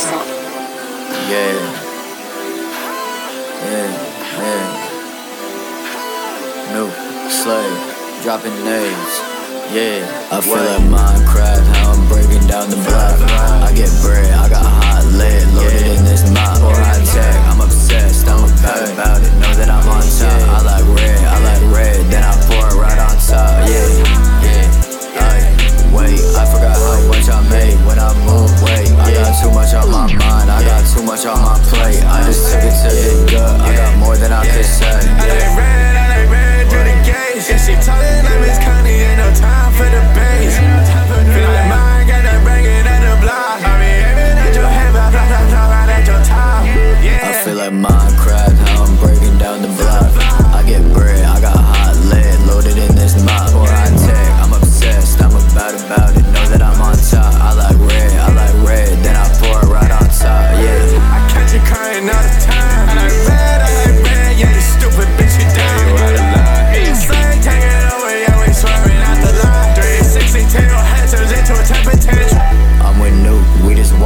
Yeah. Yeah. Yeah. New slave dropping names. Yeah. I feel like Minecraft, how I'm breaking.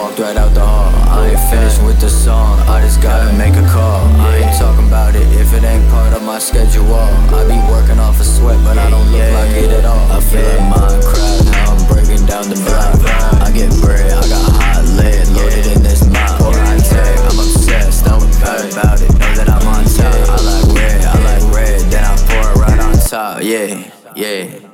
walked right out the hall. I ain't finished with the song, I just gotta make a call. I ain't talking about it if it ain't part of my schedule. I be working off a sweat, but I don't look like it at all. I feel like Minecraft, now I'm breaking down the block. I get bread, I got hot lead loaded in this mop. Or I say, I'm obsessed, don't worry about it. Know that I'm on top. I like red, I like red, then I pour it right on top. Yeah, yeah.